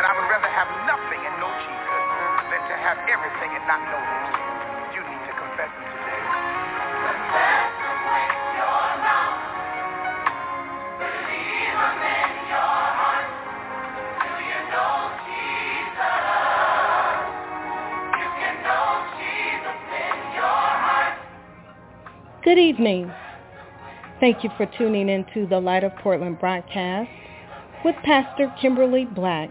I would rather have nothing and Jesus than to have everything and not know him. You need to confess him today. Good evening. Thank you for tuning into the Light of Portland broadcast with Pastor Kimberly Black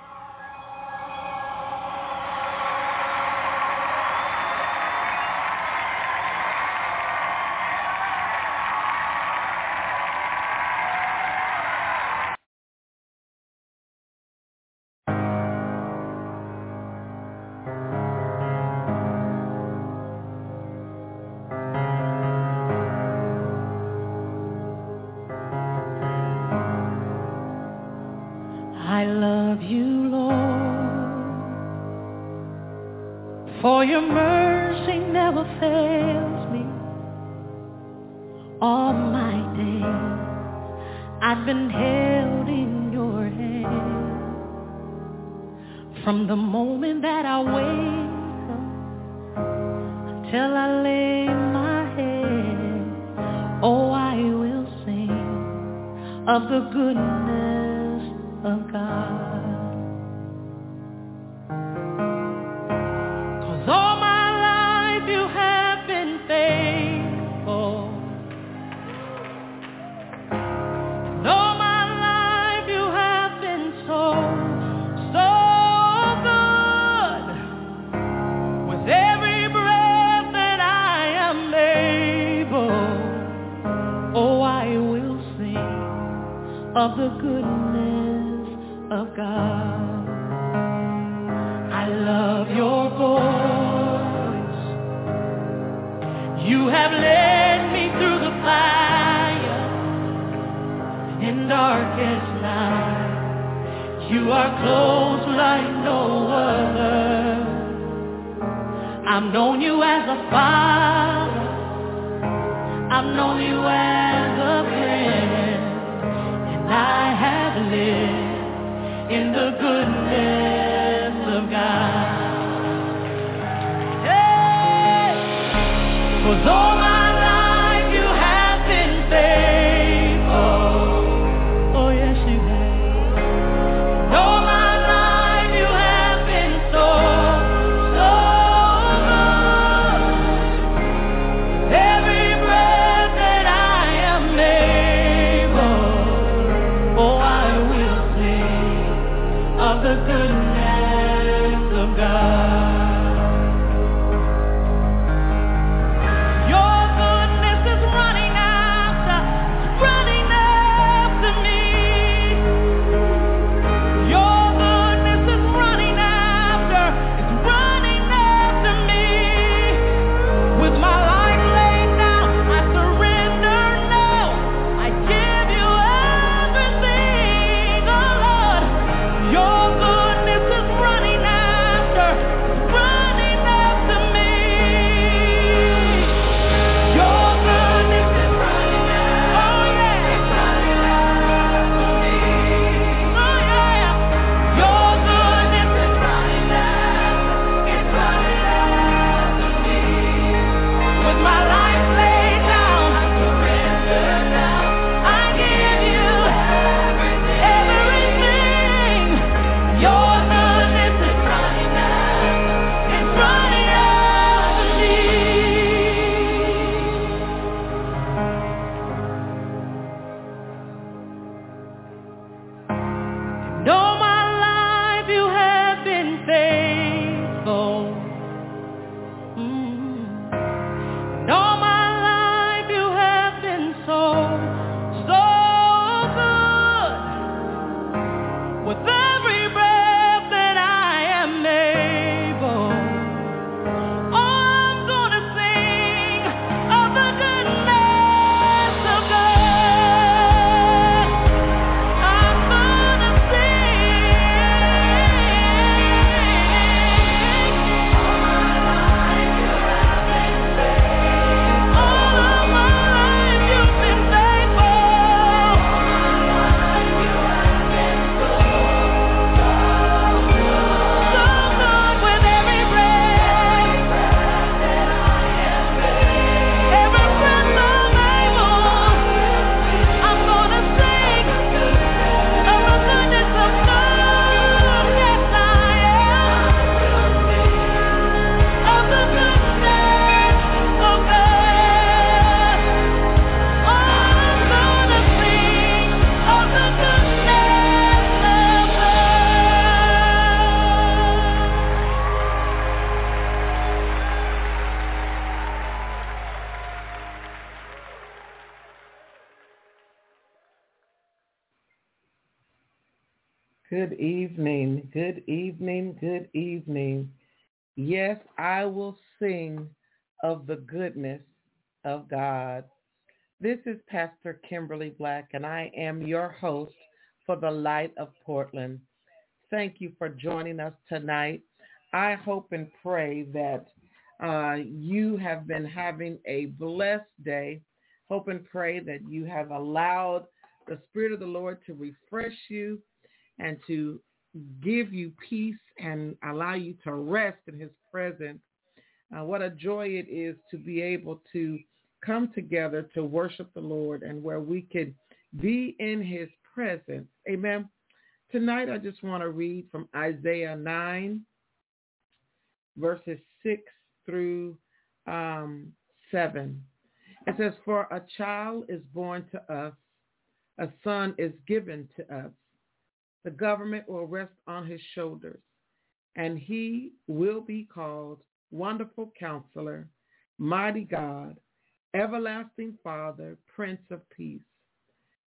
'Cause all good evening. Yes, I will sing of the goodness of God. This is Pastor Kimberly Black, and I am your host for the Light of Portland. Thank you for joining us tonight. I hope and pray that uh, you have been having a blessed day. Hope and pray that you have allowed the Spirit of the Lord to refresh you and to give you peace and allow you to rest in his presence. Uh, what a joy it is to be able to come together to worship the Lord and where we can be in his presence. Amen. Tonight I just want to read from Isaiah 9, verses 6 through um, 7. It says, For a child is born to us, a son is given to us the government will rest on his shoulders, and he will be called Wonderful Counselor, Mighty God, Everlasting Father, Prince of Peace.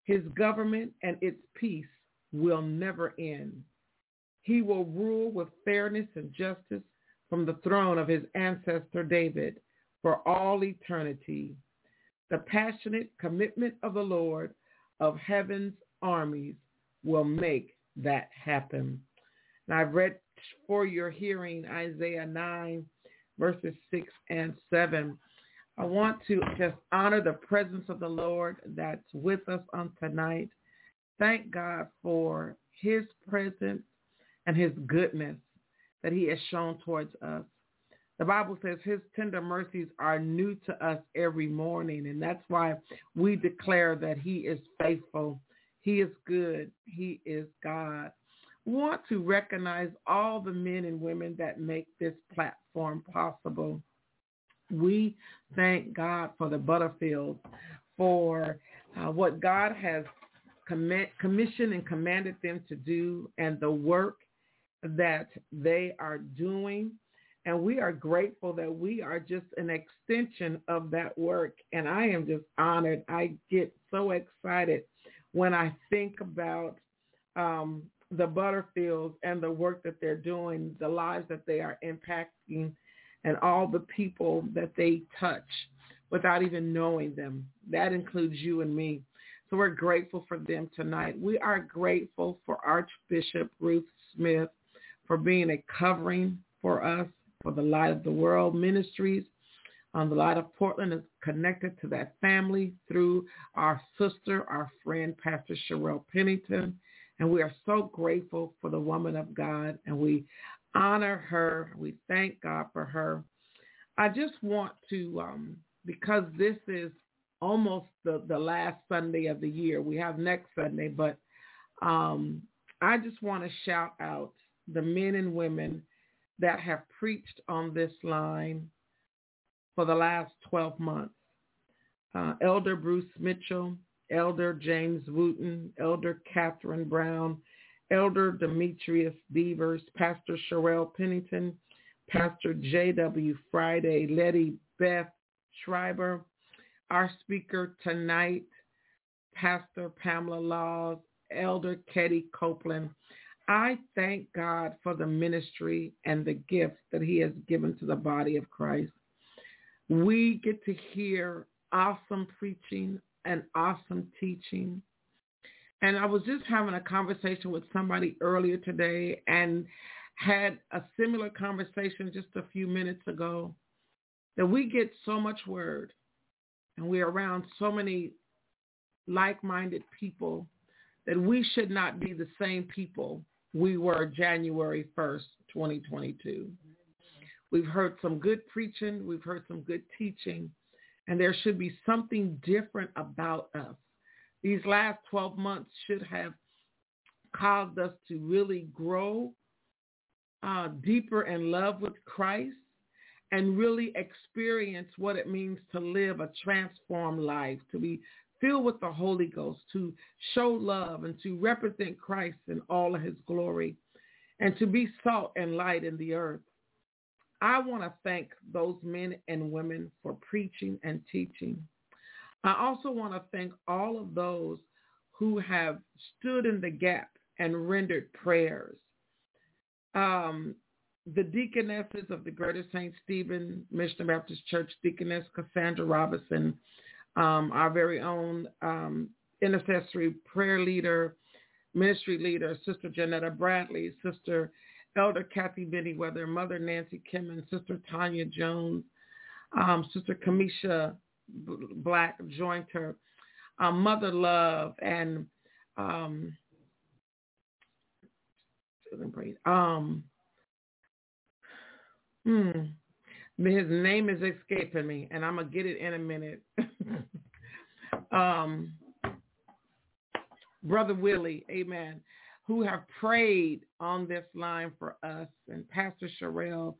His government and its peace will never end. He will rule with fairness and justice from the throne of his ancestor David for all eternity. The passionate commitment of the Lord of heaven's armies will make that happen. And I've read for your hearing Isaiah 9, verses 6 and 7. I want to just honor the presence of the Lord that's with us on tonight. Thank God for his presence and his goodness that he has shown towards us. The Bible says his tender mercies are new to us every morning, and that's why we declare that he is faithful he is good. He is God. Want to recognize all the men and women that make this platform possible. We thank God for the Butterfields, for uh, what God has commissioned and commanded them to do and the work that they are doing. And we are grateful that we are just an extension of that work. And I am just honored. I get so excited when I think about um, the Butterfields and the work that they're doing, the lives that they are impacting, and all the people that they touch without even knowing them. That includes you and me. So we're grateful for them tonight. We are grateful for Archbishop Ruth Smith for being a covering for us, for the Light of the World Ministries, um, the Light of Portland is connected to that family through our sister, our friend, Pastor Sherelle Pennington. And we are so grateful for the woman of God and we honor her. We thank God for her. I just want to, um, because this is almost the, the last Sunday of the year. We have next Sunday, but um, I just want to shout out the men and women that have preached on this line for the last 12 months. Uh, Elder Bruce Mitchell, Elder James Wooten, Elder Catherine Brown, Elder Demetrius Beavers, Pastor Sherelle Pennington, Pastor J.W. Friday, Letty Beth Schreiber, our speaker tonight, Pastor Pamela Laws, Elder Ketty Copeland. I thank God for the ministry and the gifts that he has given to the body of Christ we get to hear awesome preaching and awesome teaching. And I was just having a conversation with somebody earlier today and had a similar conversation just a few minutes ago that we get so much word and we're around so many like-minded people that we should not be the same people we were January 1st, 2022. We've heard some good preaching. We've heard some good teaching. And there should be something different about us. These last 12 months should have caused us to really grow uh, deeper in love with Christ and really experience what it means to live a transformed life, to be filled with the Holy Ghost, to show love and to represent Christ in all of his glory, and to be salt and light in the earth. I want to thank those men and women for preaching and teaching. I also want to thank all of those who have stood in the gap and rendered prayers. Um, the deaconesses of the Greater St. Stephen Missionary Baptist Church, Deaconess Cassandra Robinson, um, our very own um, intercessory prayer leader, ministry leader, Sister Janetta Bradley, Sister Elder Kathy Bennyweather, Mother Nancy Kim, and Sister Tanya Jones, um, Sister Kamisha Black Joyner, um, Mother Love, and um, um, hmm, his name is escaping me, and I'm gonna get it in a minute. um, Brother Willie, amen, who have prayed on this line for us, and Pastor Sherelle.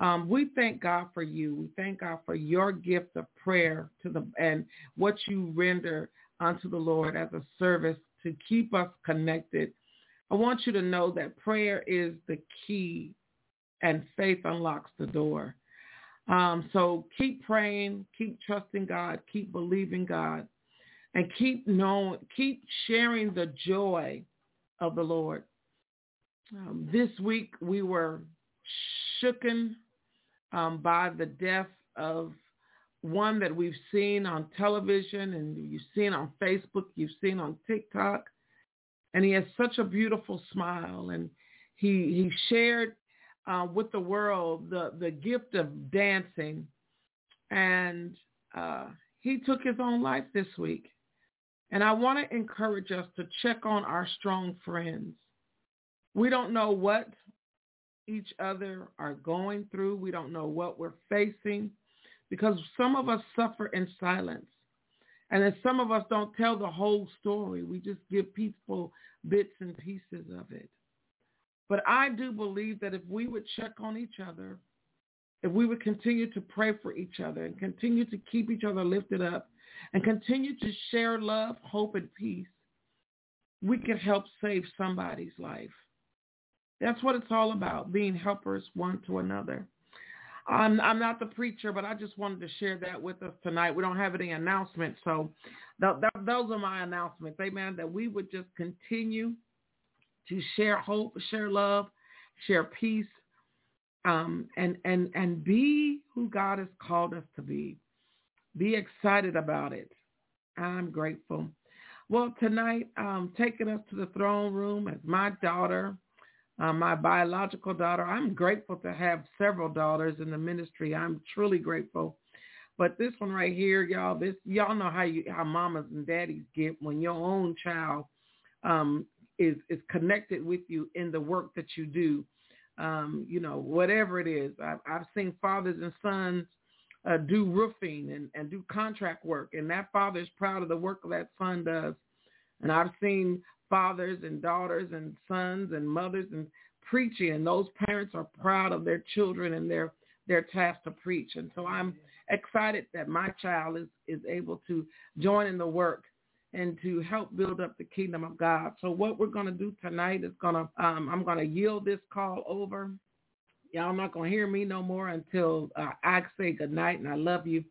Um, we thank God for you. We thank God for your gift of prayer to the and what you render unto the Lord as a service to keep us connected. I want you to know that prayer is the key and faith unlocks the door. Um, so keep praying, keep trusting God, keep believing God, and keep knowing, keep sharing the joy of the Lord. Um, this week we were shooken um, by the death of one that we've seen on television and you've seen on Facebook, you've seen on TikTok, and he has such a beautiful smile and he he shared uh, with the world the the gift of dancing, and uh, he took his own life this week. And I want to encourage us to check on our strong friends. We don't know what each other are going through. We don't know what we're facing because some of us suffer in silence. And then some of us don't tell the whole story. We just give people bits and pieces of it. But I do believe that if we would check on each other, if we would continue to pray for each other and continue to keep each other lifted up and continue to share love, hope, and peace, we can help save somebody's life. That's what it's all about, being helpers one to another. I'm, I'm not the preacher, but I just wanted to share that with us tonight. We don't have any announcements, so th- th- those are my announcements. Amen. That we would just continue to share hope, share love, share peace, um, and and and be who God has called us to be. Be excited about it. I'm grateful. Well, tonight, um, taking us to the throne room as my daughter, uh, my biological daughter. I'm grateful to have several daughters in the ministry. I'm truly grateful. But this one right here, y'all, this y'all know how you how mamas and daddies get when your own child um, is is connected with you in the work that you do. Um, you know, whatever it is. I've, I've seen fathers and sons uh, do roofing and, and do contract work, and that father is proud of the work that son does. And I've seen fathers and daughters and sons and mothers and preaching, and those parents are proud of their children and their their task to preach. And so I'm excited that my child is is able to join in the work and to help build up the kingdom of God. So what we're going to do tonight is going to, um, I'm going to yield this call over. Y'all not going to hear me no more until uh, I say goodnight and I love you.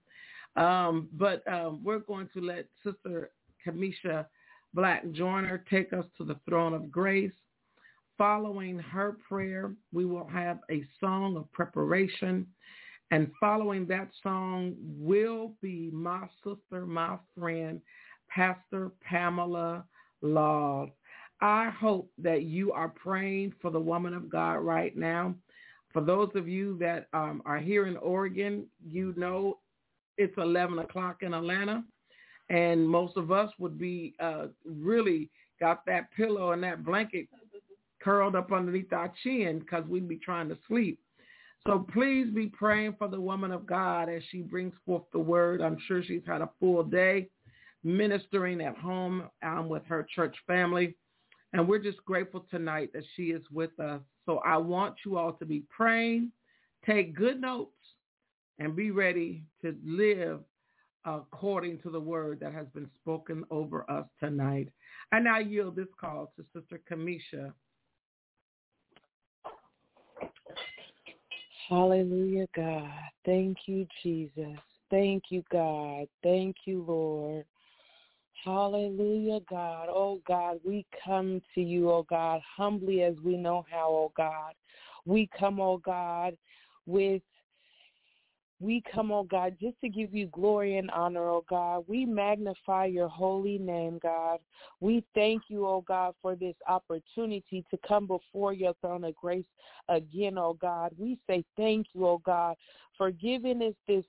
Um, but um, we're going to let Sister Kamisha Black Joyner take us to the throne of grace. Following her prayer, we will have a song of preparation. And following that song will be my sister, my friend, Pastor Pamela Laws. I hope that you are praying for the woman of God right now. For those of you that um, are here in Oregon, you know it's 11 o'clock in Atlanta. And most of us would be uh, really got that pillow and that blanket curled up underneath our chin because we'd be trying to sleep. So please be praying for the woman of God as she brings forth the word. I'm sure she's had a full day ministering at home um, with her church family. And we're just grateful tonight that she is with us. So I want you all to be praying, take good notes, and be ready to live according to the word that has been spoken over us tonight. And I yield this call to Sister Kamisha. Hallelujah, God. Thank you, Jesus. Thank you, God. Thank you, Lord. Hallelujah, God. Oh, God, we come to you, oh, God, humbly as we know how, oh, God. We come, oh, God, with we come, oh God, just to give you glory and honor, oh God. We magnify your holy name, God. We thank you, oh God, for this opportunity to come before your throne of grace again, oh God. We say thank you, oh God, for giving us this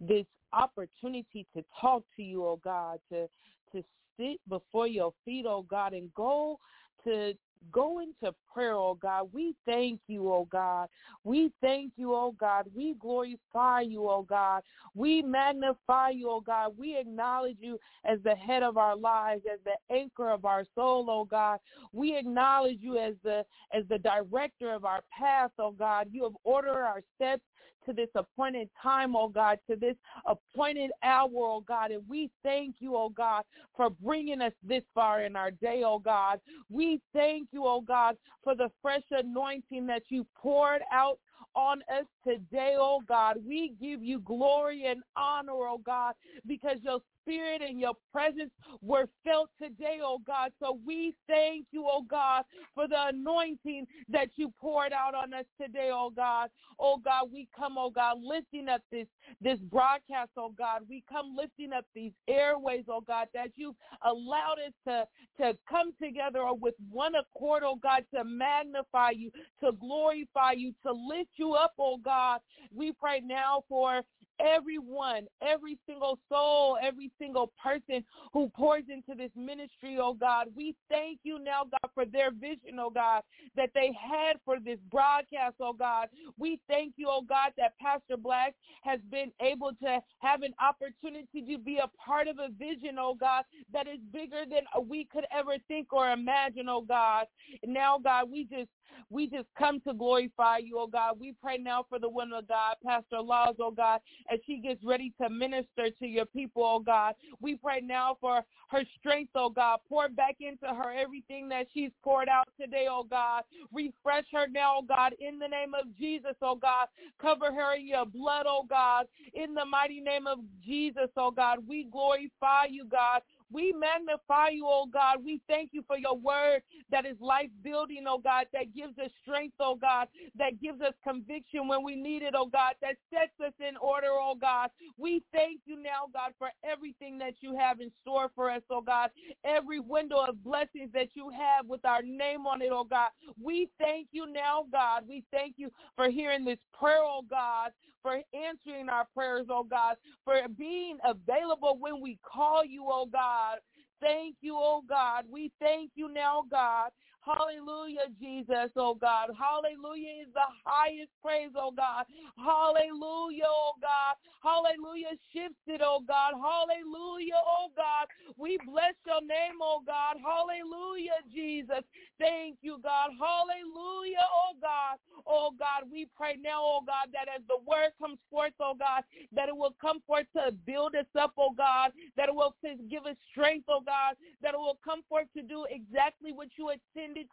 this opportunity to talk to you, oh God, to to sit before your feet, oh God, and go to go into prayer, oh God. We thank you, oh God. We thank you, oh God. We glorify you, oh God. We magnify you, oh God. We acknowledge you as the head of our lives, as the anchor of our soul, oh God. We acknowledge you as the as the director of our path, oh God. You have ordered our steps to this appointed time, oh God, to this appointed hour, oh God. And we thank you, oh God, for bringing us this far in our day, oh God. We thank you, oh God, for the fresh anointing that you poured out on us today, oh God. We give you glory and honor, oh God, because your spirit and your presence were felt today, oh God. So we thank you, oh God, for the anointing that you poured out on us today, oh God. Oh God, we come, oh God, lifting up this this broadcast, oh God. We come lifting up these airways, oh God, that you've allowed us to to come together with one accord, oh God, to magnify you, to glorify you, to lift you up, oh God. We pray now for everyone, every single soul, every single person who pours into this ministry, oh God. We thank you now, God, for their vision, oh God, that they had for this broadcast, oh God. We thank you, oh God, that Pastor Black has been able to have an opportunity to be a part of a vision, oh God, that is bigger than we could ever think or imagine, oh God. Now, God, we just we just come to glorify you, oh God. We pray now for the woman of God, Pastor Laws, oh God, as she gets ready to minister to your people, oh God. We pray now for her strength, oh God. Pour back into her everything that she's poured out today, oh God. Refresh her now, oh God, in the name of Jesus, oh God. Cover her in your blood, oh God. In the mighty name of Jesus, oh God. We glorify you, God. We magnify you, oh God. We thank you for your word that is life building, oh God, that gives us strength, oh God, that gives us conviction when we need it, oh God, that sets us in order, oh God. We thank you now, God, for everything that you have in store for us, oh God. Every window of blessings that you have with our name on it, oh God. We thank you now, God. We thank you for hearing this prayer, oh God for answering our prayers, oh God, for being available when we call you, oh God. Thank you, oh God. We thank you now, God. Hallelujah, Jesus, oh God. Hallelujah is the highest praise, oh God. Hallelujah, oh God. Hallelujah shifts it, oh God. Hallelujah, oh God. We bless your name, oh God. Hallelujah, Jesus. Thank you, God. Hallelujah, oh God. Oh God, we pray now, oh God, that as the word comes forth, oh God, that it will come forth to build us up, oh God, that it will give us strength, oh God, that it will come forth to do exactly what you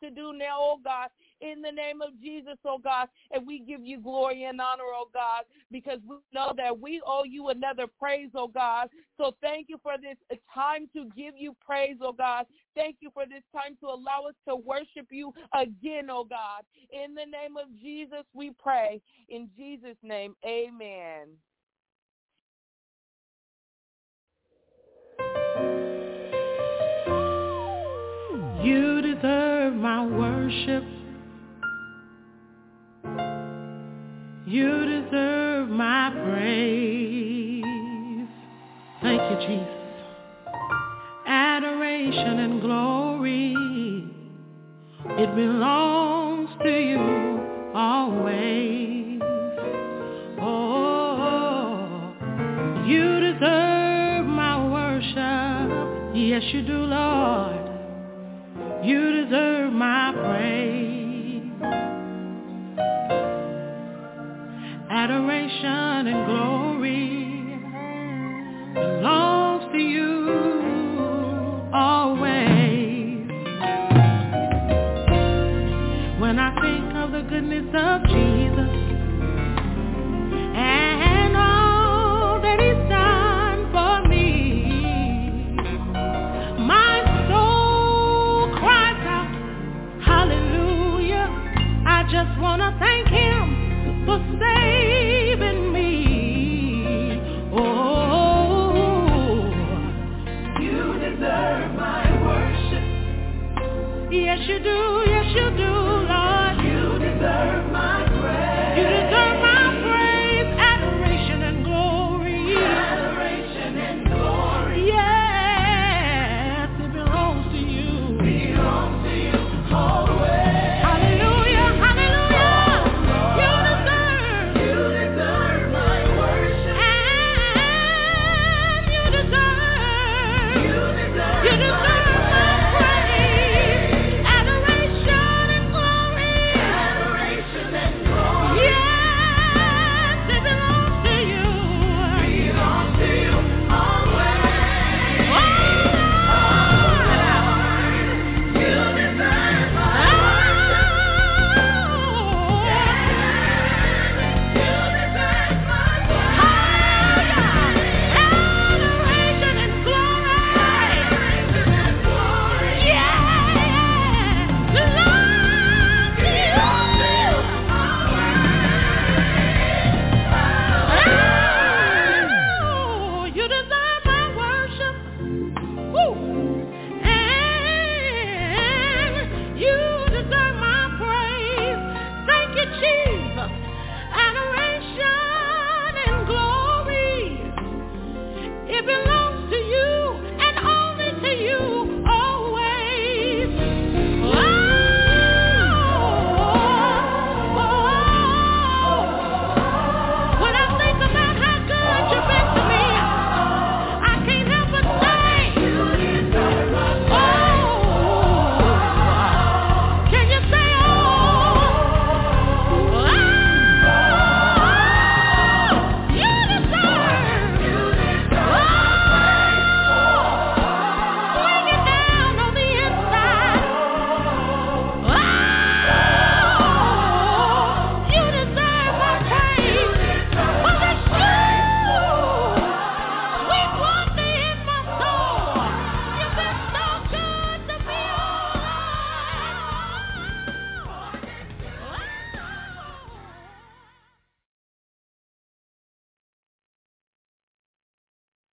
to do now, oh God, in the name of Jesus, oh God. And we give you glory and honor, oh God, because we know that we owe you another praise, oh God. So thank you for this time to give you praise, oh God. Thank you for this time to allow us to worship you again, oh God. In the name of Jesus, we pray. In Jesus' name, amen. You deserve my worship. You deserve my praise. Thank you, Jesus. Adoration and glory, it belongs to you always. Oh, you deserve my worship. Yes, you do, Lord. You deserve my praise. Adoration and glory to Yes, you do.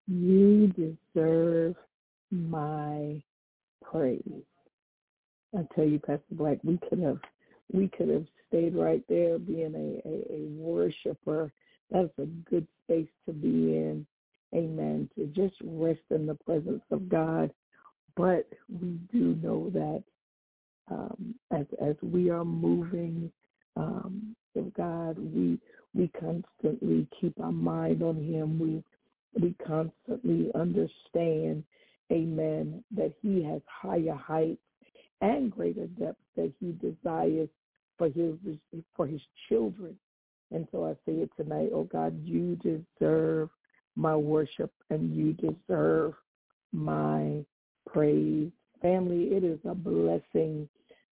You deserve my praise. I tell you, Pastor Black, we could have we could have stayed right there being a, a, a worshiper. That's a good space to be in. Amen. To just rest in the presence of God. But we do know that um, as as we are moving um, with God, we we constantly keep our mind on Him. We we constantly understand, Amen, that He has higher heights and greater depths that He desires for His for His children. And so I say it tonight, oh God, you deserve my worship and you deserve my praise. Family, it is a blessing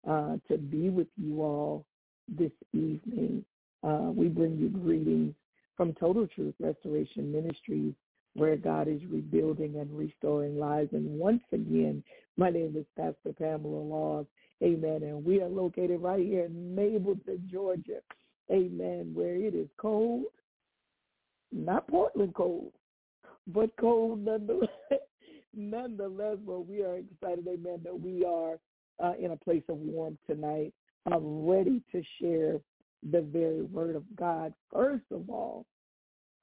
uh, to be with you all this evening. Uh, we bring you greetings from Total Truth Restoration Ministries, where God is rebuilding and restoring lives. And once again, my name is Pastor Pamela Laws. Amen. And we are located right here in Mableton, Georgia. Amen. Where it is cold, not Portland cold, but cold nonetheless. nonetheless, but we are excited, amen, that we are uh, in a place of warmth tonight, uh, ready to share the very word of God. First of all,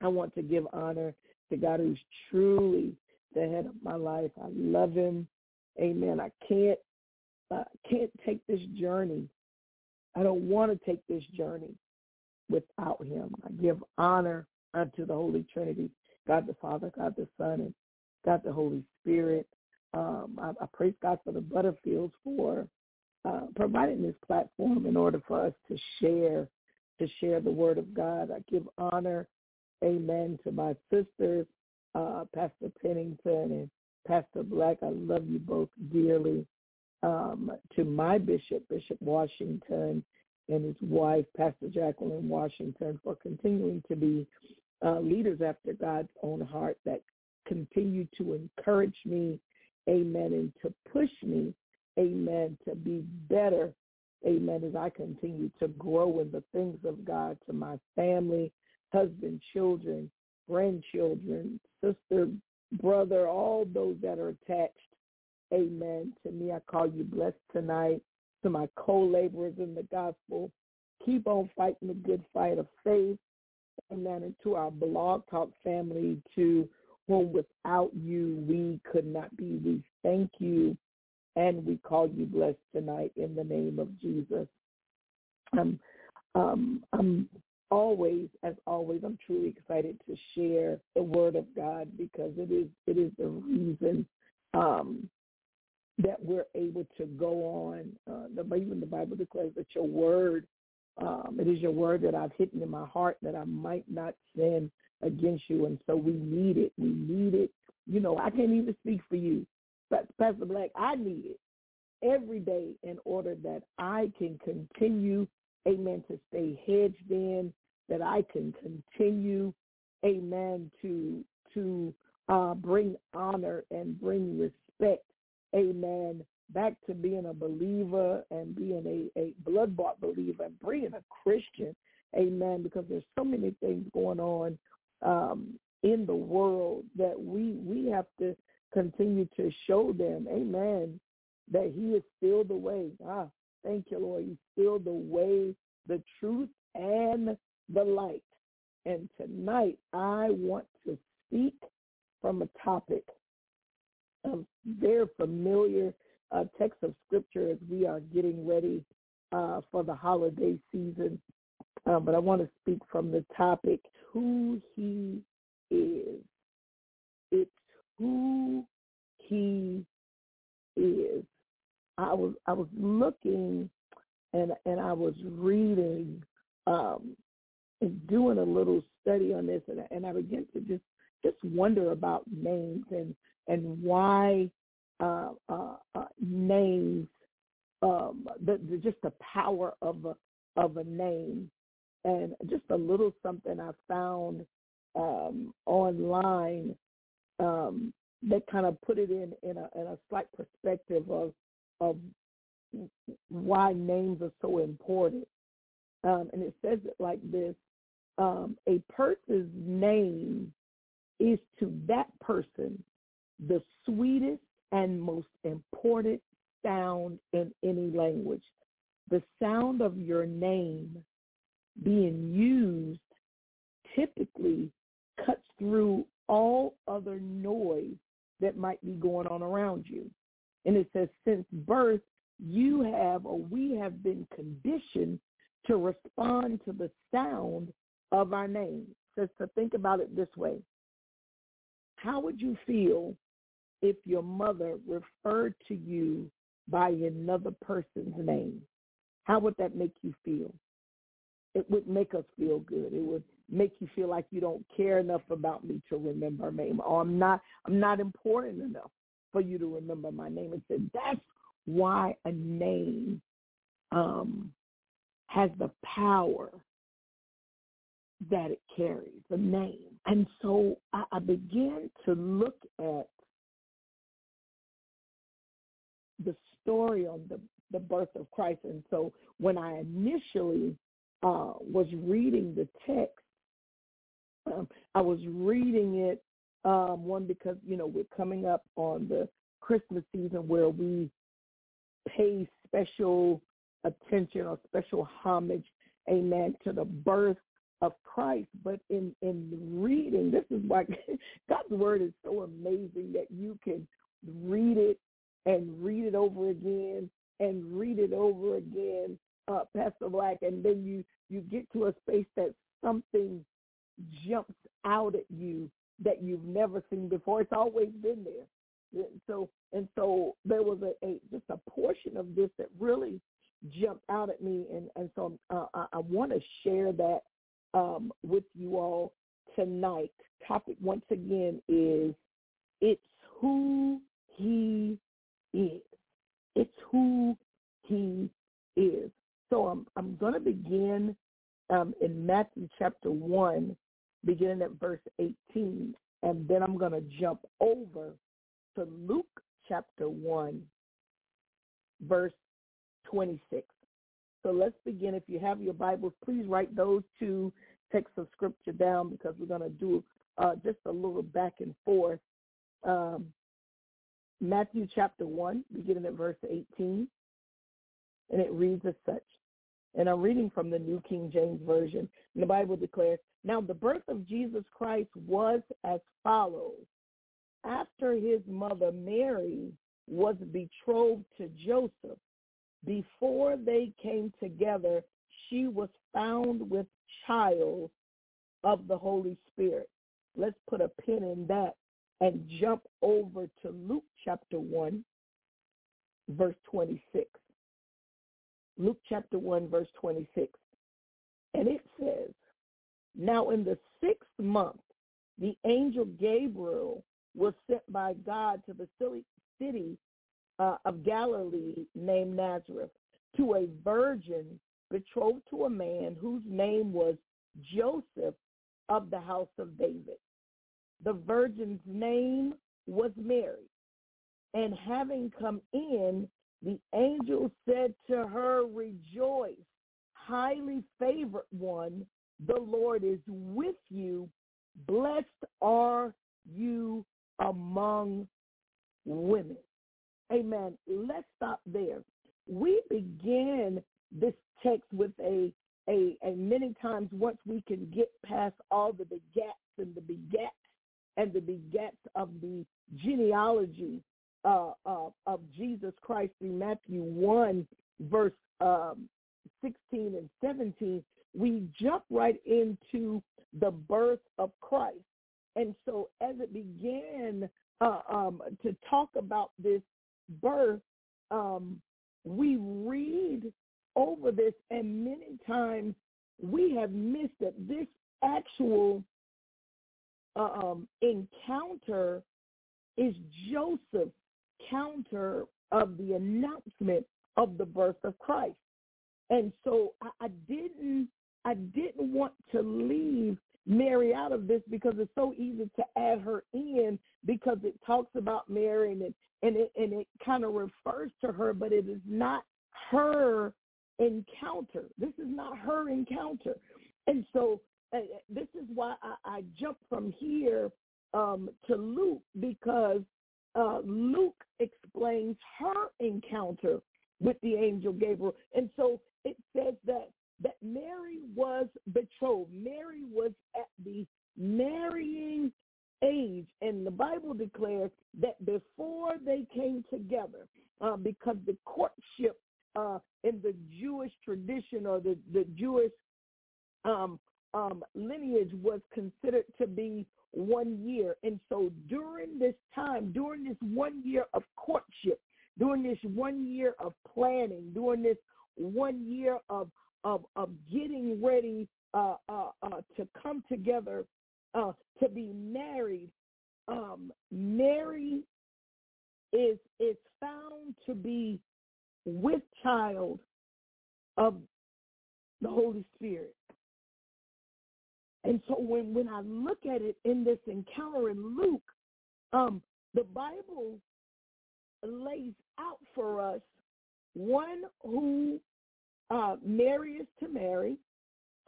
I want to give honor to God who's truly the head of my life. I love him. Amen. I can't I can't take this journey. I don't want to take this journey without him. I give honor unto the Holy Trinity, God the Father, God the Son, and God the Holy Spirit. Um, I, I praise God for the Butterfields for uh, providing this platform in order for us to share to share the Word of God. I give honor, Amen, to my sisters, uh, Pastor Pennington and Pastor Black. I love you both dearly. Um, to my bishop, Bishop Washington, and his wife, Pastor Jacqueline Washington, for continuing to be uh, leaders after God's own heart that continue to encourage me, amen, and to push me, amen, to be better, amen, as I continue to grow in the things of God to my family, husband, children, grandchildren, sister, brother, all those that are attached Amen. To me, I call you blessed tonight. To my co-laborers in the gospel, keep on fighting the good fight of faith. Amen. And to our blog talk family, to whom without you we could not be. We thank you and we call you blessed tonight in the name of Jesus. Um, um, I'm always, as always, I'm truly excited to share the word of God because it is it is the reason um, that we're able to go on. Uh, the, even the Bible declares that your word, um, it is your word that I've hidden in my heart that I might not sin against you. And so we need it. We need it. You know, I can't even speak for you. But Pastor Black, I need it every day in order that I can continue, amen, to stay hedged in, that I can continue, amen, to to uh, bring honor and bring respect amen, back to being a believer and being a, a blood-bought believer and being a Christian, amen, because there's so many things going on um, in the world that we we have to continue to show them, amen, that he is still the way. Ah, thank you, Lord. He's still the way, the truth, and the light. And tonight I want to speak from a topic a very familiar uh, text of scripture as we are getting ready uh, for the holiday season. Uh, but I want to speak from the topic, who he is. It's who he is. I was I was looking and and I was reading um, and doing a little study on this, and, and I began to just just wonder about names and and why uh, uh, uh, names, um, the, the, just the power of a, of a name, and just a little something I found um, online um, that kind of put it in in a, in a slight perspective of of why names are so important. Um, and it says it like this: um, a person's name is to that person the sweetest and most important sound in any language. The sound of your name being used typically cuts through all other noise that might be going on around you. And it says, since birth, you have or we have been conditioned to respond to the sound of our name. Says to think about it this way. How would you feel if your mother referred to you by another person's name? How would that make you feel? It would make us feel good. It would make you feel like you don't care enough about me to remember my name, or I'm not I'm not important enough for you to remember my name. And said that's why a name um, has the power that it carries, a name. And so I, I began to look at the story on the, the birth of Christ. And so when I initially uh, was reading the text, um, I was reading it, um, one, because, you know, we're coming up on the Christmas season where we pay special attention or special homage, amen, to the birth of Christ. But in, in reading, this is why God's word is so amazing that you can read it and read it over again and read it over again, uh, Pastor Black, and then you you get to a space that something jumps out at you that you've never seen before. It's always been there. So and so there was a, a just a portion of this that really jumped out at me, and and so uh, I, I want to share that um, with you all tonight. Topic once again is it's who he is. It's who he is. So I'm I'm going to begin um, in Matthew chapter one, beginning at verse 18, and then I'm going to jump over to Luke chapter one, verse 26. So let's begin. If you have your Bibles, please write those two texts of scripture down because we're going to do uh, just a little back and forth um, Matthew chapter 1, beginning at verse 18. And it reads as such. And I'm reading from the New King James Version. And the Bible declares, Now the birth of Jesus Christ was as follows. After his mother Mary was betrothed to Joseph, before they came together, she was found with child of the Holy Spirit. Let's put a pin in that and jump over to Luke chapter 1, verse 26. Luke chapter 1, verse 26. And it says, Now in the sixth month, the angel Gabriel was sent by God to the city uh, of Galilee named Nazareth to a virgin betrothed to a man whose name was Joseph of the house of David. The virgin's name was Mary. And having come in, the angel said to her, Rejoice, highly favored one, the Lord is with you. Blessed are you among women. Amen. Let's stop there. We begin this text with a, a, a many times once we can get past all the begats and the begats and the begats of the genealogy uh, uh, of Jesus Christ in Matthew 1, verse um, 16 and 17, we jump right into the birth of Christ. And so as it began uh, um, to talk about this birth, um, we read over this and many times we have missed that this actual um, encounter is Joseph's counter of the announcement of the birth of Christ. And so I, I didn't I didn't want to leave Mary out of this because it's so easy to add her in because it talks about Mary and it and it and it kind of refers to her, but it is not her encounter. This is not her encounter. And so uh, this is why I, I jumped from here um, to Luke because uh, Luke explains her encounter with the angel Gabriel. And so it says that that Mary was betrothed. Mary was at the marrying age. And the Bible declares that before they came together, uh, because the courtship uh, in the Jewish tradition or the, the Jewish um, um, lineage was considered to be one year. And so during this time, during this one year of courtship, during this one year of planning, during this one year of of, of getting ready uh, uh, uh, to come together uh, to be married, um, Mary is is found to be with child of the Holy Spirit. And so when, when I look at it in this encounter in Luke, um, the Bible lays out for us one who uh, Mary is to marry.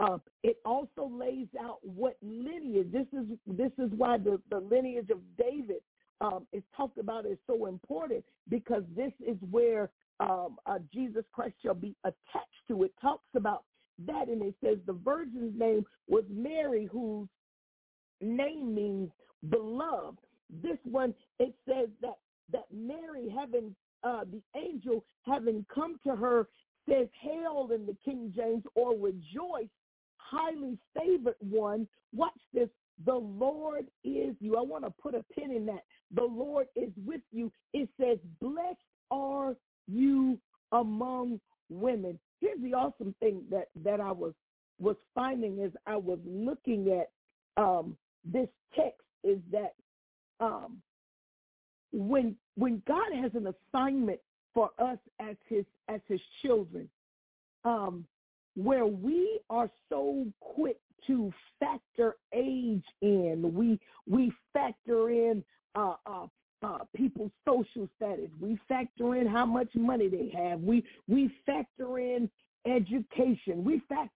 Uh, it also lays out what lineage. This is this is why the, the lineage of David um, is talked about is so important because this is where um, uh, Jesus Christ shall be attached to. It talks about that, and it says the virgin's name was Mary, whose name means beloved. This one, it says that that Mary, having uh, the angel having come to her, says, "Hail!" in the King James, or rejoice, highly favored one. Watch this. The Lord is you. I want to put a pin in that. The Lord is with you. It says, "Blessed are you among women." here's the awesome thing that that I was was finding as I was looking at um, this text is that um, when when God has an assignment for us as his as his children, um, where we are so quick to factor age in, we we factor in uh, uh, uh, people's social status. We factor in how much money they have. We we factor in education. We factor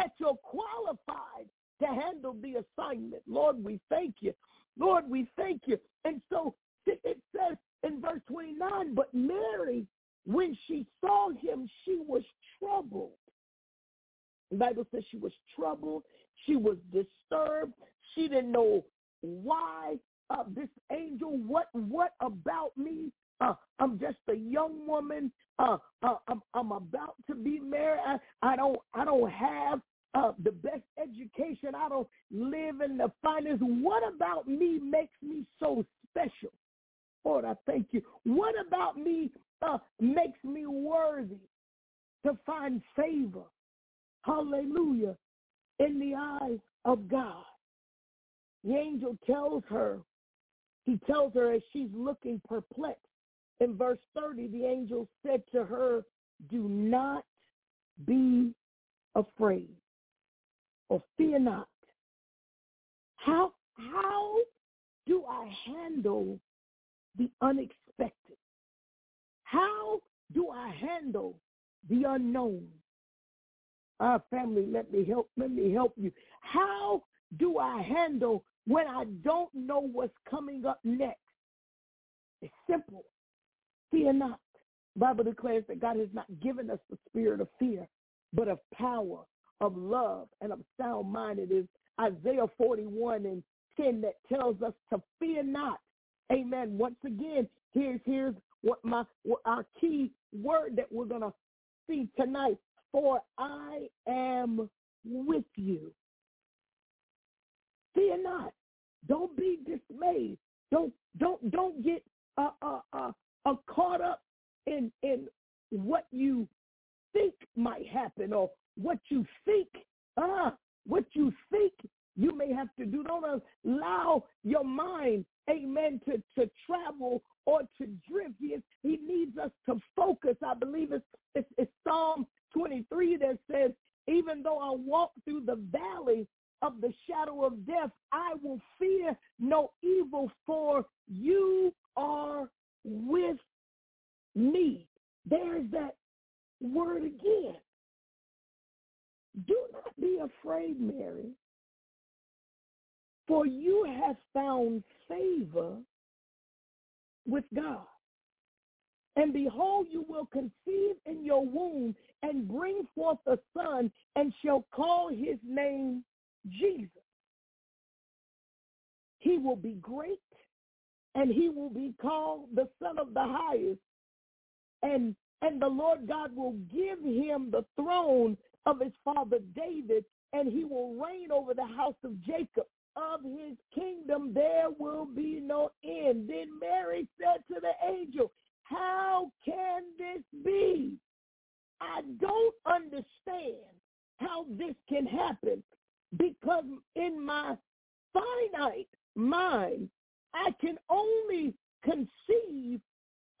that you're qualified to handle the assignment. Lord, we thank you. Lord, we thank you. And so it says in verse 29, but Mary, when she saw him, she was troubled. The Bible says she was troubled. She was disturbed. She didn't know why uh, this angel, what, what about me? Uh, I'm just a young woman. Uh, uh, I'm, I'm about to be married. I, I don't, I don't have uh, the best education. I don't live in the finest. What about me makes me so special? Lord, I thank you. What about me uh, makes me worthy to find favor? Hallelujah. In the eyes of God. The angel tells her, he tells her as she's looking perplexed. In verse 30, the angel said to her, do not be afraid or fear not. How, how do I handle the unexpected? How do I handle the unknown? Our ah, family, let me help, let me help you. How do I handle when I don't know what's coming up next? It's simple. Fear not. Bible declares that God has not given us the spirit of fear, but of power, of love, and of sound mind. It is Isaiah 41 and 10 that tells us to fear not. Amen. Once again, here's here's what my what our key word that we're gonna see tonight. For I am with you. Fear not. Don't be dismayed. Don't don't don't get uh, uh, uh, uh, caught up in in what you think might happen or what you think, ah, what you think you may have to do. Don't allow your mind, amen, to, to travel or to drift. He, is, he needs us to focus. I believe it's, it's, it's Psalm 23 that says, even though I walk through the valley of the shadow of death, I will fear no evil, for you are with me. There's that word again. Afraid, Mary, for you have found favor with God. And behold, you will conceive in your womb and bring forth a son and shall call his name Jesus. He will be great and he will be called the son of the highest. And, and the Lord God will give him the throne of his father David, and he will reign over the house of Jacob, of his kingdom there will be no end. Then Mary said to the angel, How can this be? I don't understand how this can happen because in my finite mind, I can only conceive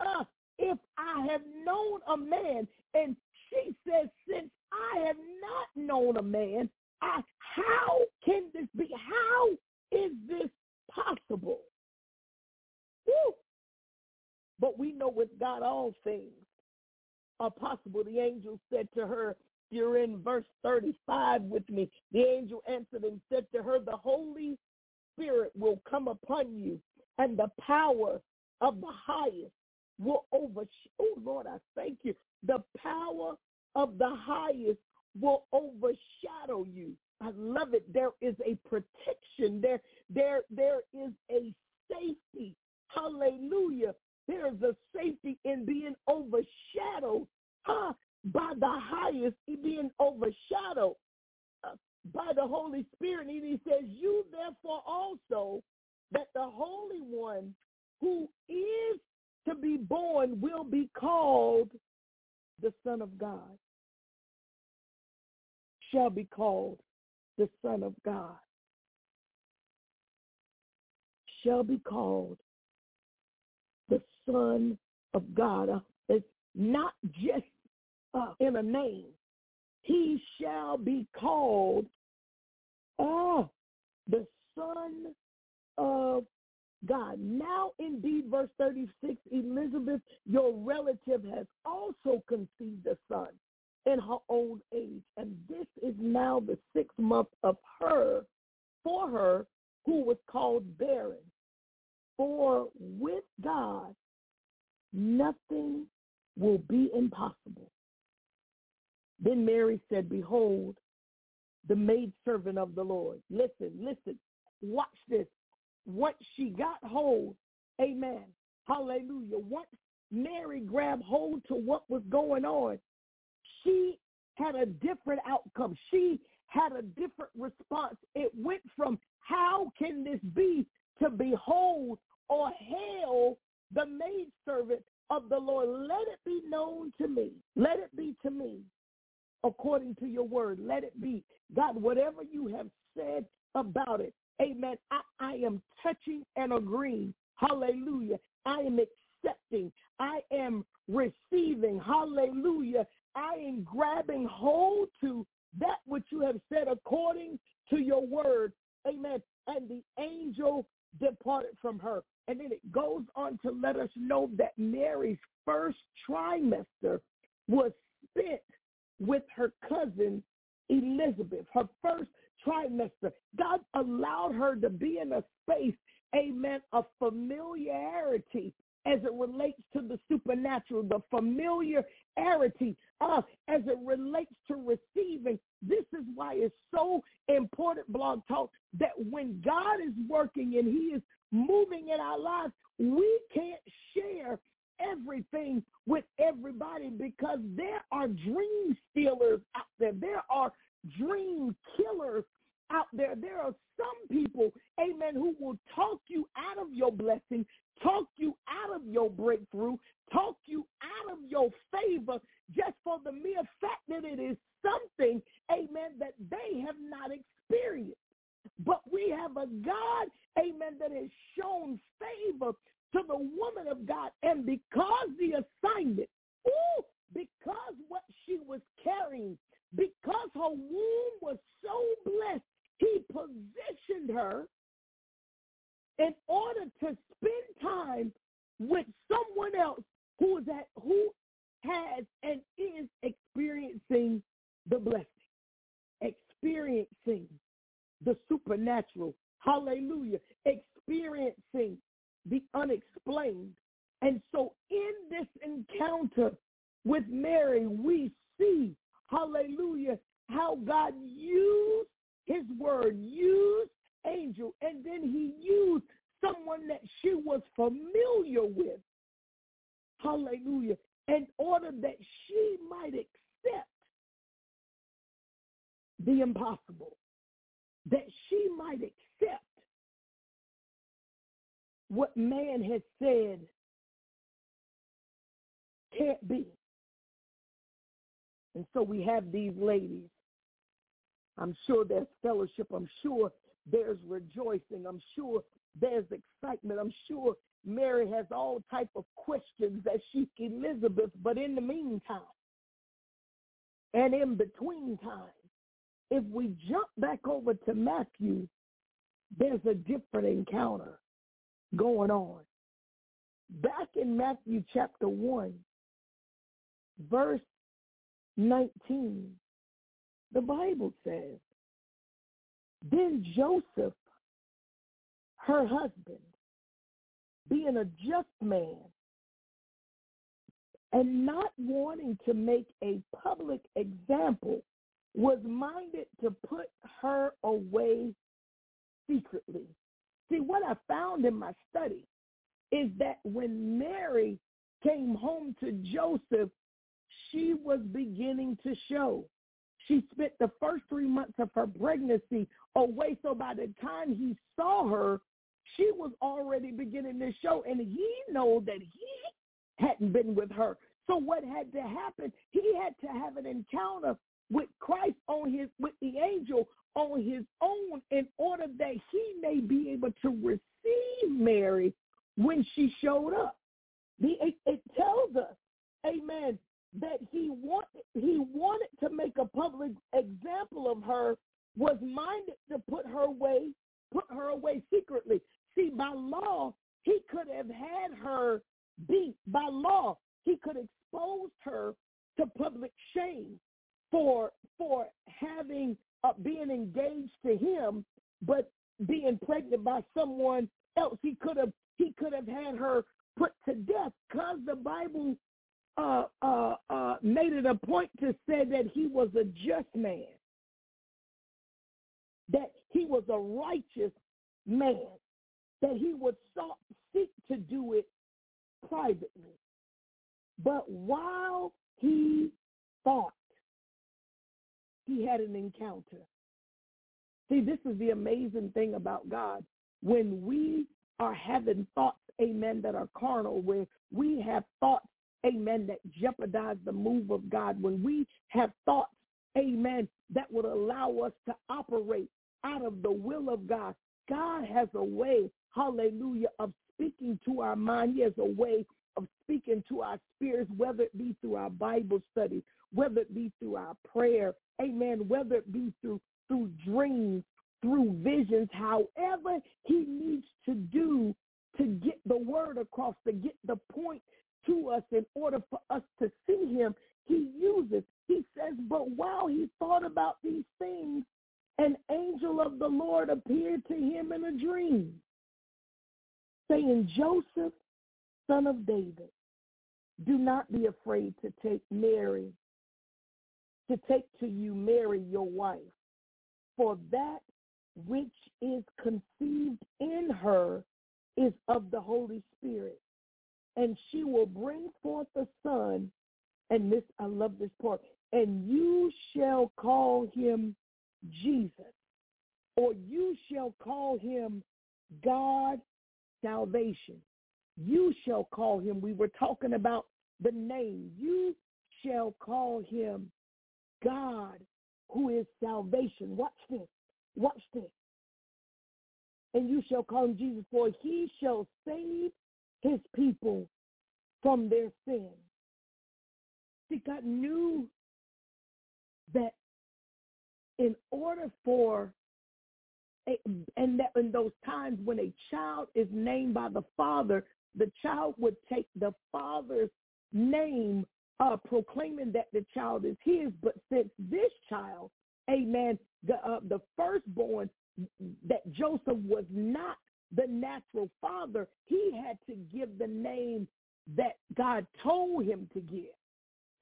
uh, if I have known a man. And she says, since I have not known a man, I, how can this be? How is this possible? Woo! But we know with God all things are possible. The angel said to her, you're in verse 35 with me. The angel answered and said to her, the Holy Spirit will come upon you, and the power of the highest will overshadow. Oh, Lord, I thank you. The power of the highest will overshadow you. I love it. There is a protection. There, there, there is a safety. Hallelujah. There is a safety in being overshadowed huh, by the highest, being overshadowed uh, by the Holy Spirit. And he says, you therefore also that the Holy One who is to be born will be called the Son of God. Shall be called the Son of God. Shall be called the Son of God. Uh, it's not just uh, in a name. He shall be called uh, the Son of God. Now, indeed, verse 36, Elizabeth, your relative, has also conceived a son in her old age. And this is now the sixth month of her, for her, who was called barren. For with God, nothing will be impossible. Then Mary said, Behold, the maidservant of the Lord. Listen, listen, watch this. Once she got hold, amen, hallelujah, once Mary grabbed hold to what was going on, she had a different outcome. She had a different response. It went from how can this be to behold or hail the maidservant of the Lord. Let it be known to me. Let it be to me according to your word. Let it be. God, whatever you have said about it, amen. I, I am touching and agreeing. Hallelujah. I am accepting. I am receiving. Hallelujah. I am grabbing hold to that which you have said according to your word. Amen. And the angel departed from her. And then it goes on to let us know that Mary's first trimester was spent with her cousin Elizabeth, her first trimester. God allowed her to be in a space, amen, of familiarity as it relates to the supernatural, the familiarity uh, as it relates to receiving. This is why it's so important, Blog Talk, that when God is working and he is moving in our lives, we can't share everything with everybody because there are dream stealers out there. There are dream killers out there. There are some people, amen, who will talk you out of your blessing, talk you out of your breakthrough, talk you out of your favor just for the mere fact that it is something, amen, that they have not experienced. But we have a God, amen, that has shown favor to the woman of God. And because the assignment, ooh, because what she was carrying, because her womb was so blessed, he positioned her in order to spend time with someone else who is at who has and is experiencing the blessing, experiencing the supernatural. Hallelujah. Experiencing the unexplained. And so in this encounter with Mary, we see, hallelujah, how God used his word, used angel, and then he used someone that she was familiar with, hallelujah, in order that she might accept the impossible, that she might accept what man has said can't be. And so we have these ladies. I'm sure there's fellowship. I'm sure there's rejoicing. I'm sure there's excitement. I'm sure Mary has all type of questions that she Elizabeth. But in the meantime, and in between time, if we jump back over to Matthew, there's a different encounter going on. Back in Matthew chapter 1, verse 19, the Bible says, Then Joseph, her husband, being a just man and not wanting to make a public example, was minded to put her away secretly. See, what I found in my study is that when Mary came home to Joseph, she was beginning to show. She spent the first three months of her pregnancy away, so by the time he saw her, she was already beginning to show, and he know that he hadn't been with her. So what had to happen? He had to have an encounter with Christ on his with the angel on his own in order that he may be able to receive Mary when she showed up. The, it, it tells us, Amen, that he wanted he wanted to make a public example of her, was minded to put her away, put her away secretly. See, by law, he could have had her beat. By law, he could expose her to public shame for for having uh, being engaged to him, but being pregnant by someone else. He could have he could have had her put to death because the Bible uh, uh, uh, made it a point to say that he was a just man, that he was a righteous man, that he would sought, seek to do it privately. But while he thought, he had an encounter. See, this is the amazing thing about God. When we are having thoughts, amen, that are carnal, where we have thoughts, amen, that jeopardize the move of God, when we have thoughts, amen, that would allow us to operate out of the will of God, God has a way, hallelujah, of speaking to our mind. He has a way of speaking to our spirits, whether it be through our Bible study, whether it be through our prayer, amen, whether it be through through dreams, through visions, however he needs to do to get the word across, to get the point to us in order for us to see him, he uses. He says, but while he thought about these things, an angel of the Lord appeared to him in a dream, saying, Joseph, son of David, do not be afraid to take Mary, to take to you Mary, your wife, for that which is conceived in her is of the Holy Spirit. And she will bring forth a son, and this, I love this part, and you shall call him Jesus, or you shall call him God salvation. You shall call him, we were talking about the name, you shall call him God who is salvation. Watch this. Watch this. And you shall call him Jesus, for he shall save his people from their sin. See, God knew that in order for and that in those times when a child is named by the father, the child would take the father's name, uh, proclaiming that the child is his. But since this child, amen, the uh, the firstborn, that Joseph was not the natural father, he had to give the name that God told him to give.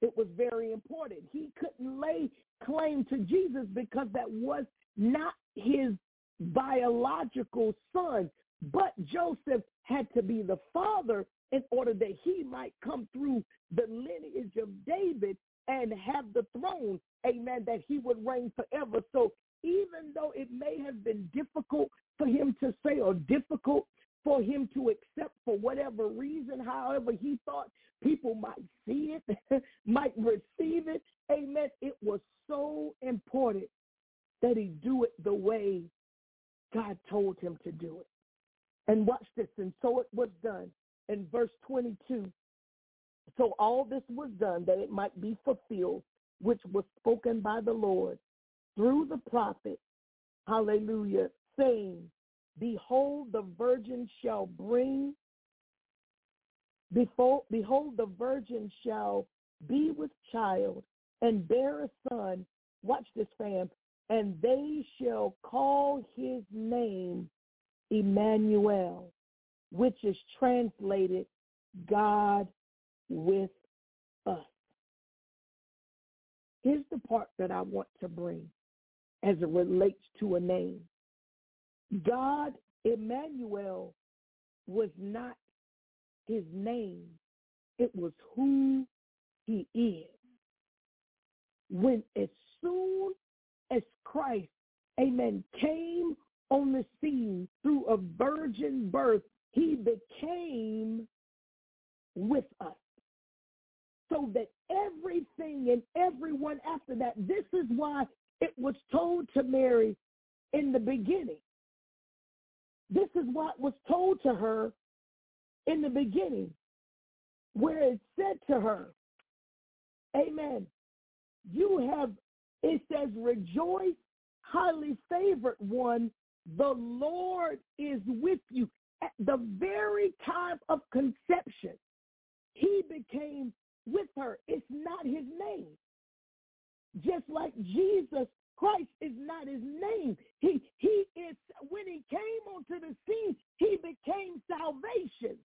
It was very important. He couldn't lay claim to Jesus because that was not his biological son. But Joseph had to be the father in order that he might come through the lineage of David and have the throne, amen, that he would reign forever. So even though it may have been difficult for him to say or difficult for him to accept for whatever reason, however he thought people might see it, might receive it. Amen. It was so important that he do it the way God told him to do it. And watch this. And so it was done in verse 22. So all this was done that it might be fulfilled, which was spoken by the Lord through the prophet. Hallelujah. Saying, Behold, the virgin shall bring, behold, behold, the virgin shall be with child and bear a son. Watch this, fam. And they shall call his name Emmanuel, which is translated God with us. Here's the part that I want to bring as it relates to a name. God, Emmanuel, was not his name. It was who he is. When as soon as Christ, amen, came on the scene through a virgin birth, he became with us. So that everything and everyone after that, this is why it was told to Mary in the beginning. This is what was told to her in the beginning, where it said to her, Amen. You have, it says, rejoice, highly favored one, the Lord is with you. At the very time of conception, he became with her. It's not his name. Just like Jesus Christ is not his name. He he is when he came onto the scene, he became salvation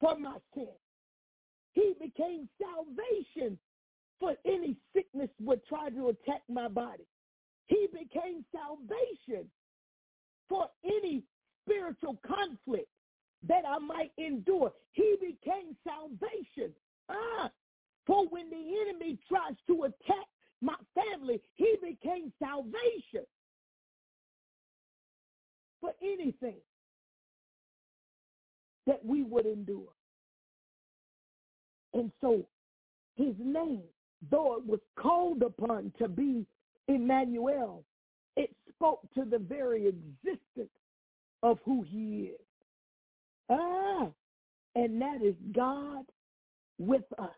for my sin. He became salvation for any sickness would try to attack my body. He became salvation for any spiritual conflict that I might endure. He became salvation. Ah, for when the enemy tries to attack my family, he became salvation for anything that we would endure. And so his name, though it was called upon to be Emmanuel, it spoke to the very existence of who he is. Ah, and that is God with us.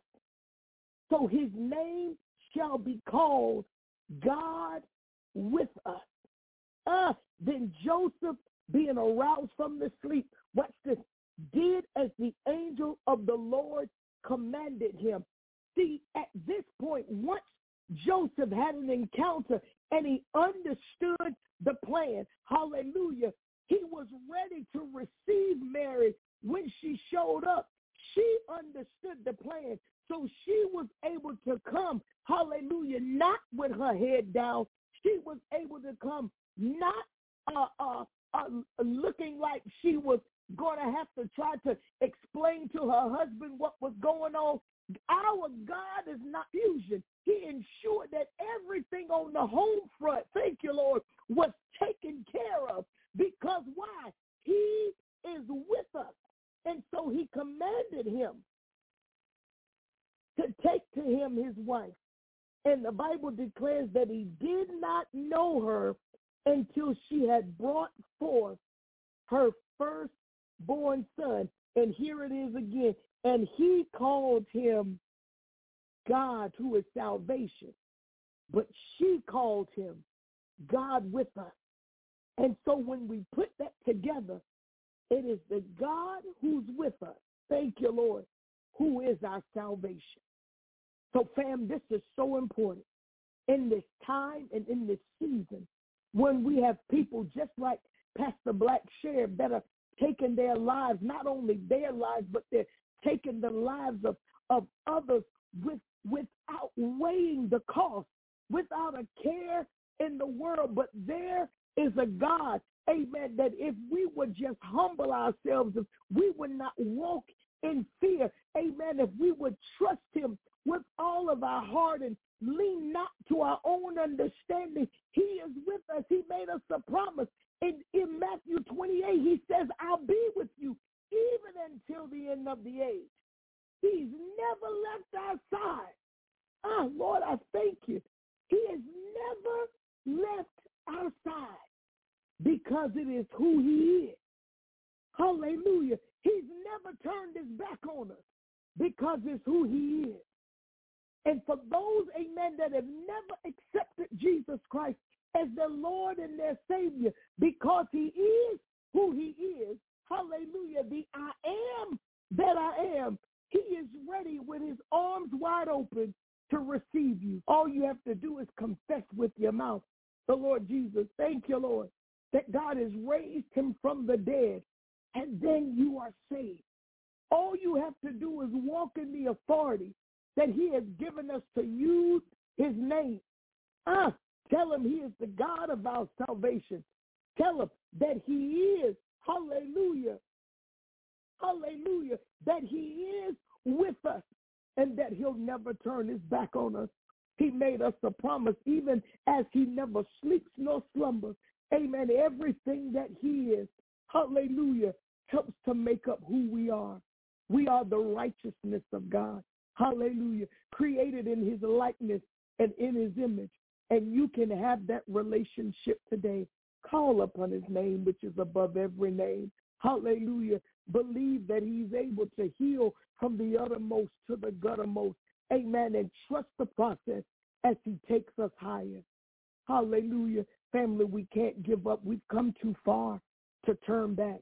So his name shall be called God with us. Ah, then Joseph, being aroused from the sleep, watch this, did as the angel of the Lord commanded him. See, at this point, once Joseph had an encounter and he understood the plan, hallelujah, he was ready to receive Mary when she showed up. She understood the plan. So she was able to come, hallelujah, not with her head down. She was able to come not uh, uh, uh, looking like she was going to have to try to explain to her husband what was going on. Our God is not fusion. He ensured that everything on the home front, thank you, Lord, was taken care of. Because why? He is with us. And so he commanded him him his wife. And the Bible declares that he did not know her until she had brought forth her firstborn son. And here it is again. And he called him God who is salvation. But she called him God with us. And so when we put that together, it is the God who's with us. Thank you, Lord, who is our salvation. So, fam, this is so important in this time and in this season when we have people just like Pastor Black shared that are taking their lives, not only their lives, but they're taking the lives of, of others with without weighing the cost, without a care in the world. But there is a God, amen, that if we would just humble ourselves, if we would not walk in fear, amen, if we would trust him with all of our heart and lean not to our own understanding. He is with us. He made us a promise in, in Matthew 28, he says, I'll be with you even until the end of the age. He's never left our side. Ah, Lord, I thank you. He has never left our side because it is who he is. Hallelujah. He's never turned his back on us because it's who he is. And for those, amen, that have never accepted Jesus Christ as their Lord and their Savior because he is who he is, hallelujah, the I am that I am, he is ready with his arms wide open to receive you. All you have to do is confess with your mouth the Lord Jesus. Thank you, Lord, that God has raised him from the dead, and then you are saved. All you have to do is walk in the authority that he has given us to use his name. Ah, tell him he is the God of our salvation. Tell him that he is, hallelujah, hallelujah, that he is with us and that he'll never turn his back on us. He made us a promise, even as he never sleeps nor slumbers. Amen. Everything that he is, hallelujah, helps to make up who we are. We are the righteousness of God. Hallelujah. Created in his likeness and in his image. And you can have that relationship today. Call upon his name, which is above every name. Hallelujah. Believe that he's able to heal from the uttermost to the guttermost. Amen. And trust the process as he takes us higher. Hallelujah. Family, we can't give up. We've come too far to turn back.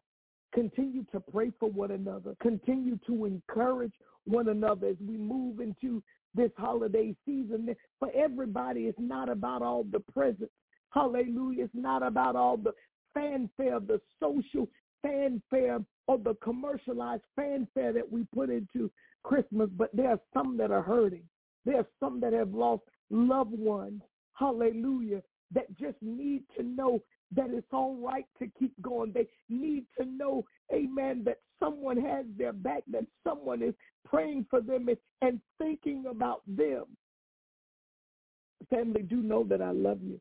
Continue to pray for one another. Continue to encourage one another as we move into this holiday season. For everybody, it's not about all the presents. Hallelujah. It's not about all the fanfare, the social fanfare or the commercialized fanfare that we put into Christmas, but there are some that are hurting. There are some that have lost loved ones. Hallelujah. That just need to know that it's all right to keep going. They need to know, amen, that someone has their back, that someone is praying for them and, and thinking about them. Family, do know that I love you.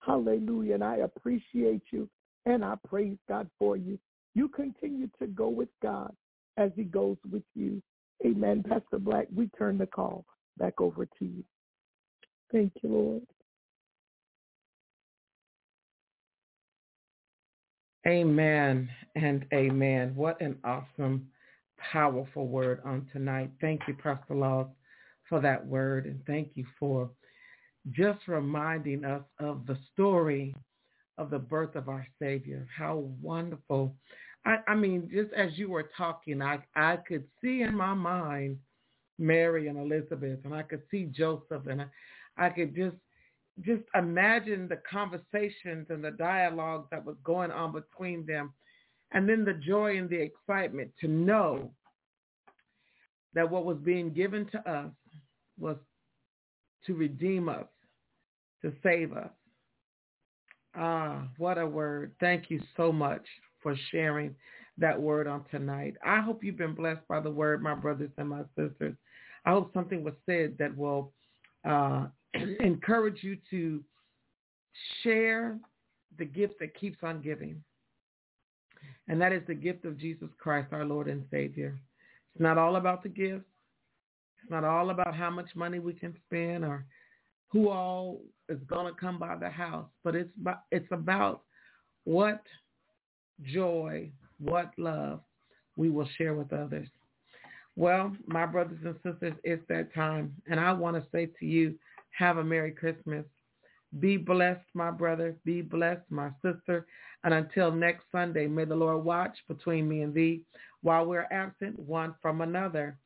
Hallelujah. And I appreciate you and I praise God for you. You continue to go with God as he goes with you. Amen. Pastor Black, we turn the call back over to you. Thank you, Lord. Amen and amen. What an awesome, powerful word on tonight. Thank you, Pastor Laws, for that word. And thank you for just reminding us of the story of the birth of our Savior. How wonderful. I, I mean, just as you were talking, I, I could see in my mind Mary and Elizabeth, and I could see Joseph, and I, I could just just imagine the conversations and the dialogue that was going on between them and then the joy and the excitement to know that what was being given to us was to redeem us, to save us. Ah, what a word. Thank you so much for sharing that word on tonight. I hope you've been blessed by the word, my brothers and my sisters. I hope something was said that will uh, encourage you to share the gift that keeps on giving. And that is the gift of Jesus Christ, our Lord and Savior. It's not all about the gifts. It's not all about how much money we can spend or who all is going to come by the house, but it's about, it's about what joy, what love we will share with others. Well, my brothers and sisters, it's that time. And I want to say to you, have a Merry Christmas. Be blessed, my brother. Be blessed, my sister. And until next Sunday, may the Lord watch between me and thee while we're absent one from another.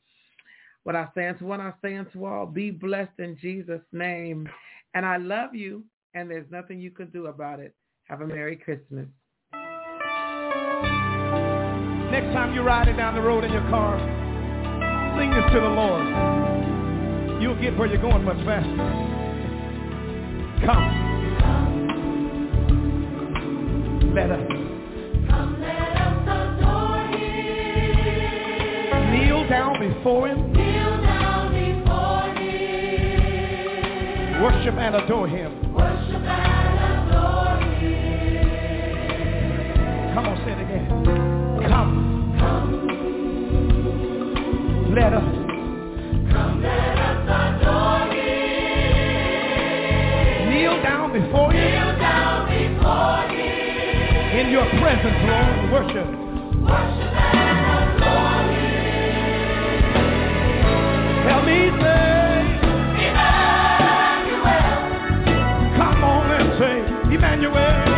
What I say unto one, I say unto all, be blessed in Jesus' name. And I love you, and there's nothing you can do about it. Have a Merry Christmas. Next time you're riding down the road in your car, sing this to the Lord. You'll get where you're going much faster. Come. Let us. Come, let us adore him. Kneel down before him. Kneel down before him. Worship and adore him. Worship and adore him. Come on, say it again. Come. Come. Let us. Kneel down before you. In your presence, Lord. Worship. Worship and glory. Help me say. Emmanuel. Come on and say. Emmanuel.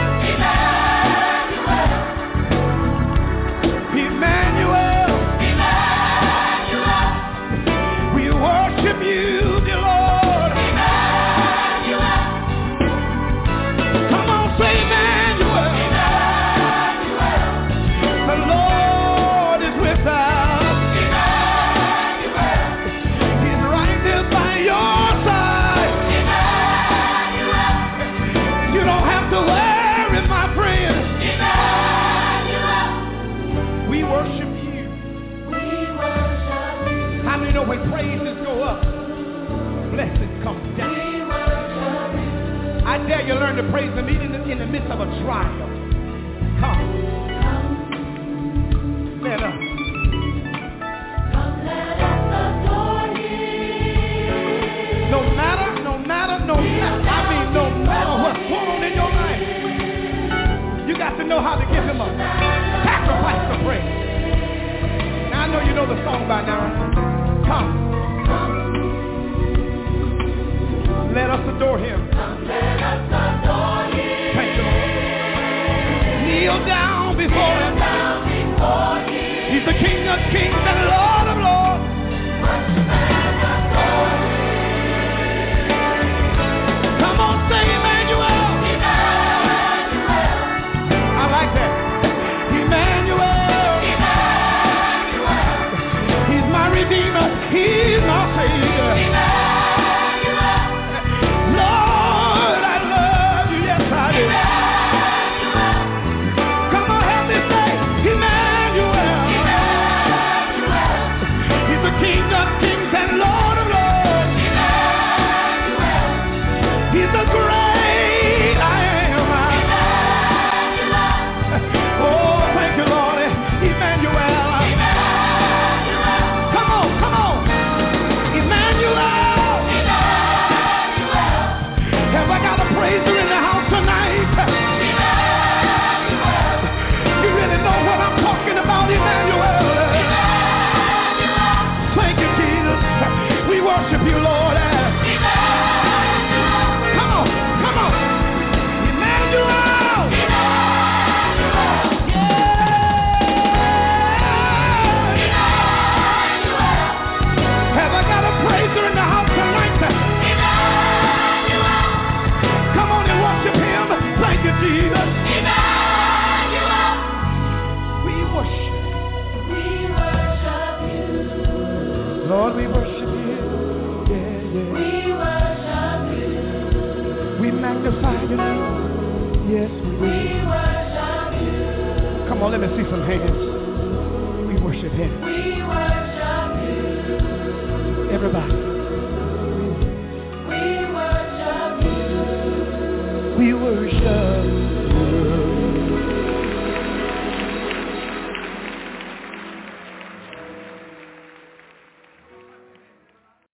You learn to praise Him even in the, midst of a trial. Come. Let us. No matter, no matter, no matter, I mean no matter what's going on in your life, you got to know how to give him a sacrifice of praise. Now I know you know the song by now. Come. Let us adore him. Kneel down before him. He's the King of kings and Lord of lords. Come on, let me see some hands. We worship him. Everybody. We worship.